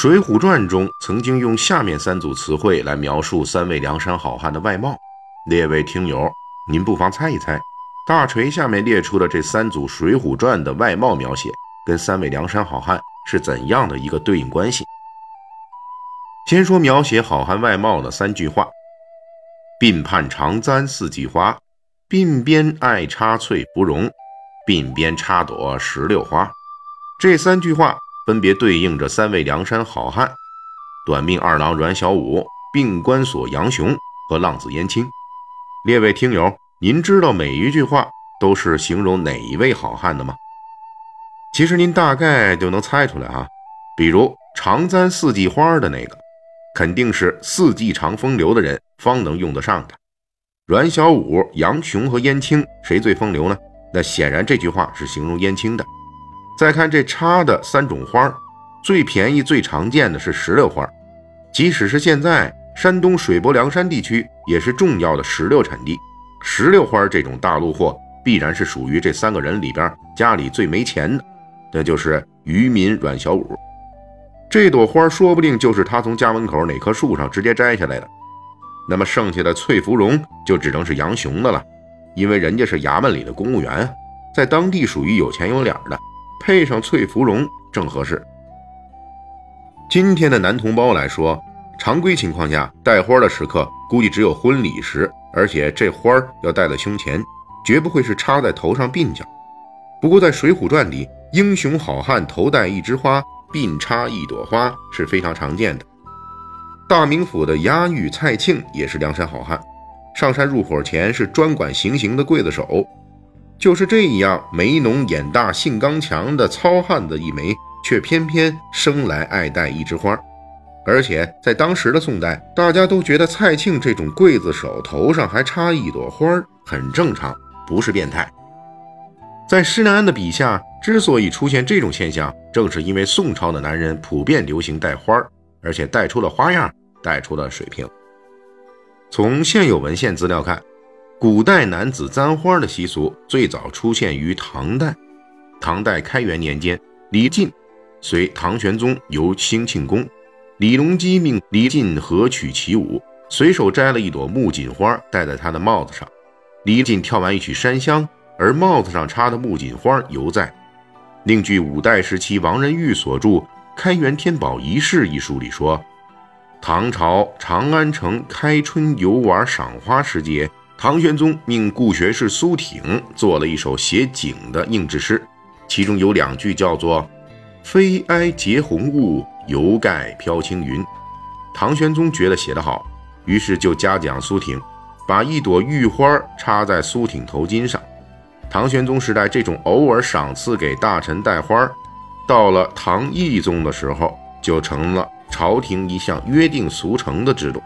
水浒传》中曾经用下面三组词汇来描述三位梁山好汉的外貌，列位听友，您不妨猜一猜，大锤下面列出的这三组《水浒传》的外貌描写，跟三位梁山好汉是怎样的一个对应关系？先说描写好汉外貌的三句话：“鬓畔长簪四季花，鬓边爱插翠芙蓉，鬓边插朵石榴花。”这三句话分别对应着三位梁山好汉：短命二郎阮小五、病关索杨雄和浪子燕青。列位听友，您知道每一句话都是形容哪一位好汉的吗？其实您大概就能猜出来啊，比如常簪四季花的那个。肯定是四季常风流的人方能用得上的。阮小五、杨雄和燕青谁最风流呢？那显然这句话是形容燕青的。再看这插的三种花，最便宜、最常见的是石榴花。即使是现在，山东水泊梁山地区也是重要的石榴产地。石榴花这种大路货，必然是属于这三个人里边家里最没钱的，那就是渔民阮小五。这朵花说不定就是他从家门口哪棵树上直接摘下来的。那么剩下的翠芙蓉就只能是杨雄的了，因为人家是衙门里的公务员，在当地属于有钱有脸的，配上翠芙蓉正合适。今天的男同胞来说，常规情况下戴花的时刻估计只有婚礼时，而且这花要戴在胸前，绝不会是插在头上鬓角。不过在《水浒传》里，英雄好汉头戴一枝花。鬓插一朵花是非常常见的。大名府的押狱蔡庆也是梁山好汉，上山入伙前是专管行刑的刽子手。就是这样眉浓眼大、性刚强的糙汉子一枚，却偏偏生来爱戴一枝花。而且在当时的宋代，大家都觉得蔡庆这种刽子手头上还插一朵花很正常，不是变态。在施耐庵的笔下，之所以出现这种现象，正是因为宋朝的男人普遍流行戴花而且戴出了花样，戴出了水平。从现有文献资料看，古代男子簪花的习俗最早出现于唐代。唐代开元年间，李靖随唐玄宗游兴庆宫，李隆基命李靖合曲起舞，随手摘了一朵木槿花戴在他的帽子上。李靖跳完一曲山香。而帽子上插的木槿花犹在。另据五代时期王仁玉所著《开元天宝遗事》一书里说，唐朝长安城开春游玩赏花时节，唐玄宗命顾学士苏挺做了一首写景的应制诗，其中有两句叫做“飞埃结红雾，犹盖飘青云”。唐玄宗觉得写得好，于是就嘉奖苏挺，把一朵玉花插在苏挺头巾上。唐玄宗时代，这种偶尔赏赐给大臣戴花，到了唐懿宗的时候，就成了朝廷一项约定俗成的制度。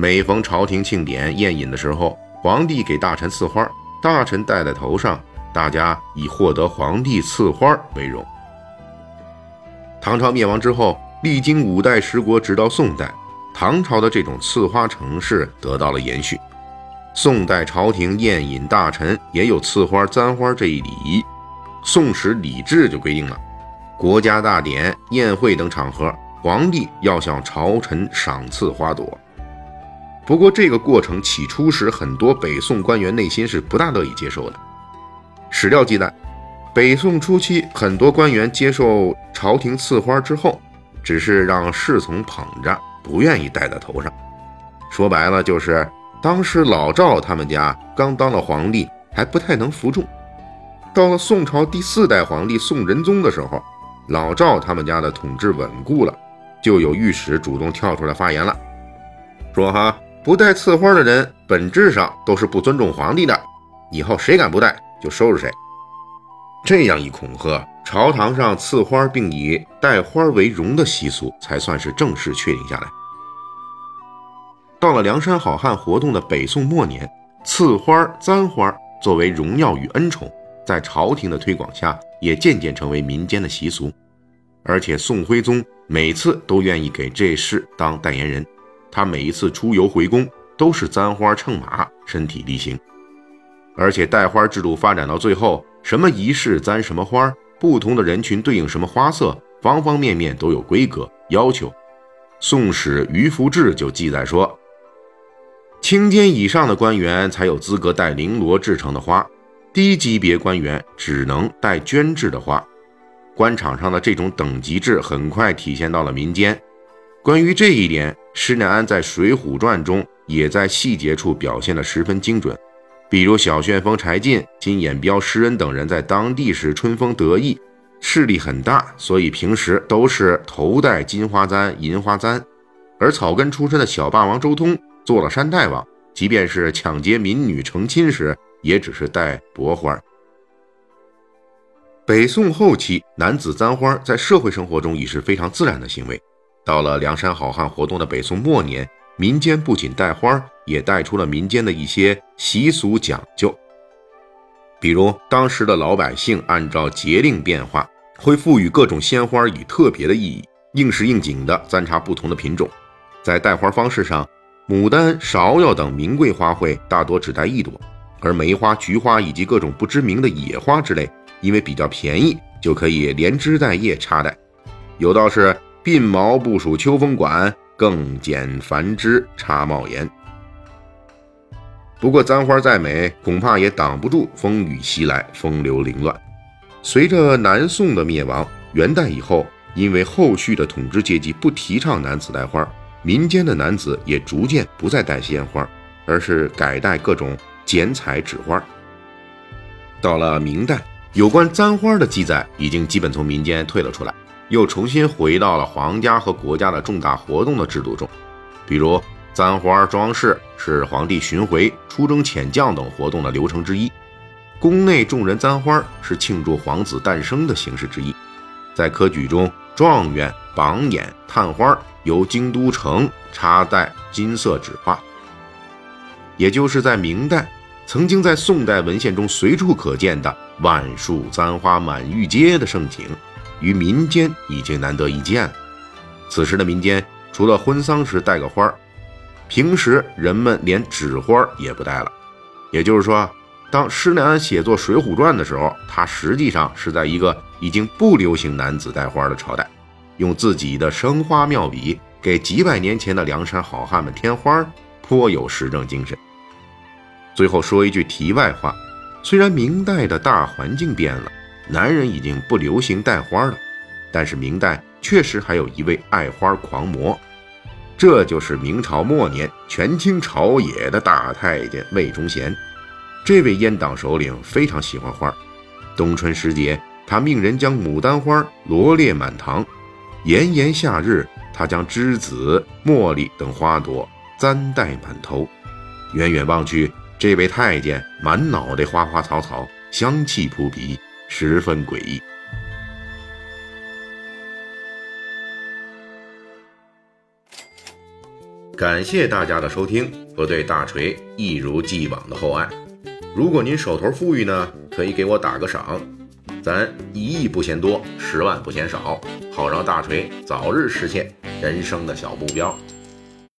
每逢朝廷庆典宴饮的时候，皇帝给大臣赐花，大臣戴在头上，大家以获得皇帝赐花为荣。唐朝灭亡之后，历经五代十国，直到宋代，唐朝的这种赐花程式得到了延续。宋代朝廷宴饮大臣也有赐花簪花这一礼仪，《宋史礼制》就规定了，国家大典、宴会等场合，皇帝要向朝臣赏赐花朵。不过，这个过程起初时，很多北宋官员内心是不大乐意接受的。史料记载，北宋初期，很多官员接受朝廷赐花之后，只是让侍从捧着，不愿意戴在头上。说白了，就是。当时老赵他们家刚当了皇帝，还不太能服众。到了宋朝第四代皇帝宋仁宗的时候，老赵他们家的统治稳固了，就有御史主动跳出来发言了，说：“哈，不带赐花的人，本质上都是不尊重皇帝的。以后谁敢不带，就收拾谁。”这样一恐吓，朝堂上赐花并以戴花为荣的习俗才算是正式确定下来。到到了梁山好汉活动的北宋末年，赐花簪花作为荣耀与恩宠，在朝廷的推广下，也渐渐成为民间的习俗。而且宋徽宗每次都愿意给这事当代言人，他每一次出游回宫都是簪花乘马，身体力行。而且带花制度发展到最后，什么仪式簪什么花，不同的人群对应什么花色，方方面面都有规格要求。《宋史·于福志》就记载说，清监以上的官员才有资格带绫罗制成的花，低级别官员只能带绢制的花。官场上的这种等级制很快体现到了民间。关于这一点，施耐庵在《水浒传》中也在细节处表现得十分精准。比如小旋风柴进、金眼彪施恩等人在当地时春风得意，势力很大，所以平时都是头戴金花簪、银花簪；而草根出身的小霸王周通做了山大王，即便是抢劫民女成亲时，也只是戴薄花。北宋后期，男子簪花在社会生活中已是非常自然的行为。到了梁山好汉活动的北宋末年。民间不仅带花，也带出了民间的一些习俗讲究。比如，当时的老百姓按照节令变化，会赋予各种鲜花以特别的意义，应时应景的簪插不同的品种。在带花方式上，牡丹、芍药等名贵花卉大多只带一朵，而梅花、菊花以及各种不知名的野花之类，因为比较便宜，就可以连枝带叶插带。有道是：“鬓毛不属秋风管。”更剪繁枝插帽檐。不过簪花再美，恐怕也挡不住风雨袭来，风流凌乱。随着南宋的灭亡，元代以后，因为后续的统治阶级不提倡男子戴花，民间的男子也逐渐不再戴鲜花，而是改戴各种剪彩纸花。到了明代，有关簪花的记载已经基本从民间退了出来。又重新回到了皇家和国家的重大活动的制度中，比如簪花装饰是皇帝巡回、出征遣将等活动的流程之一；宫内众人簪花是庆祝皇子诞生的形式之一。在科举中，状元榜眼探花由京都城插戴金色纸花，也就是在明代曾经在宋代文献中随处可见的“万树簪花满御街”的盛景。于民间已经难得一见。此时的民间，除了婚丧时带个花儿，平时人们连纸花也不带了。也就是说，当施耐庵写作《水浒传》的时候，他实际上是在一个已经不流行男子带花的朝代，用自己的生花妙笔给几百年前的梁山好汉们添花，颇有时政精神。最后说一句题外话：虽然明代的大环境变了。男人已经不流行带花了，但是明代确实还有一位爱花狂魔，这就是明朝末年权倾朝野的大太监魏忠贤。这位阉党首领非常喜欢花，冬春时节，他命人将牡丹花罗列满堂；炎炎夏日，他将栀子、茉莉等花朵簪戴满头。远远望去，这位太监满脑袋花花草草，香气扑鼻。十分诡异。感谢大家的收听和对大锤一如既往的厚爱。如果您手头富裕呢，可以给我打个赏，咱一亿不嫌多，十万不嫌少，好让大锤早日实现人生的小目标。